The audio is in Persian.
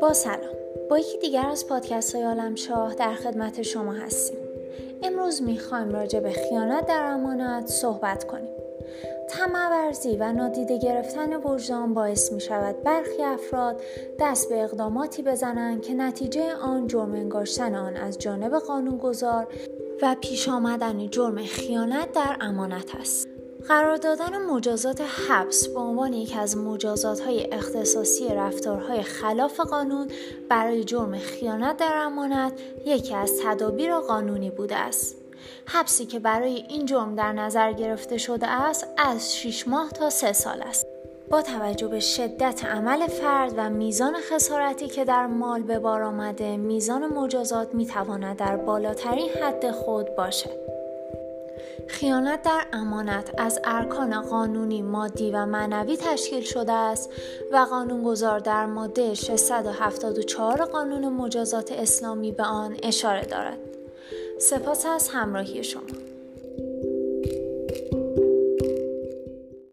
با سلام. با یکی دیگر از پادکست های عالم شاه در خدمت شما هستیم. امروز می‌خوایم راجع به خیانت در امانت صحبت کنیم. تمورزی و نادیده گرفتن وجدان باعث می شود برخی افراد دست به اقداماتی بزنند که نتیجه آن جرم انگاشتن آن از جانب قانونگذار و پیش آمدن جرم خیانت در امانت است. قرار دادن مجازات حبس به عنوان یکی از مجازات های اختصاصی رفتارهای خلاف قانون برای جرم خیانت در امانت یکی از تدابیر قانونی بوده است. حبسی که برای این جرم در نظر گرفته شده است از 6 ماه تا 3 سال است. با توجه به شدت عمل فرد و میزان خسارتی که در مال به بار آمده میزان مجازات می تواند در بالاترین حد خود باشد. خیانت در امانت از ارکان قانونی مادی و معنوی تشکیل شده است و قانونگذار در ماده 674 قانون مجازات اسلامی به آن اشاره دارد. سپاس از همراهی شما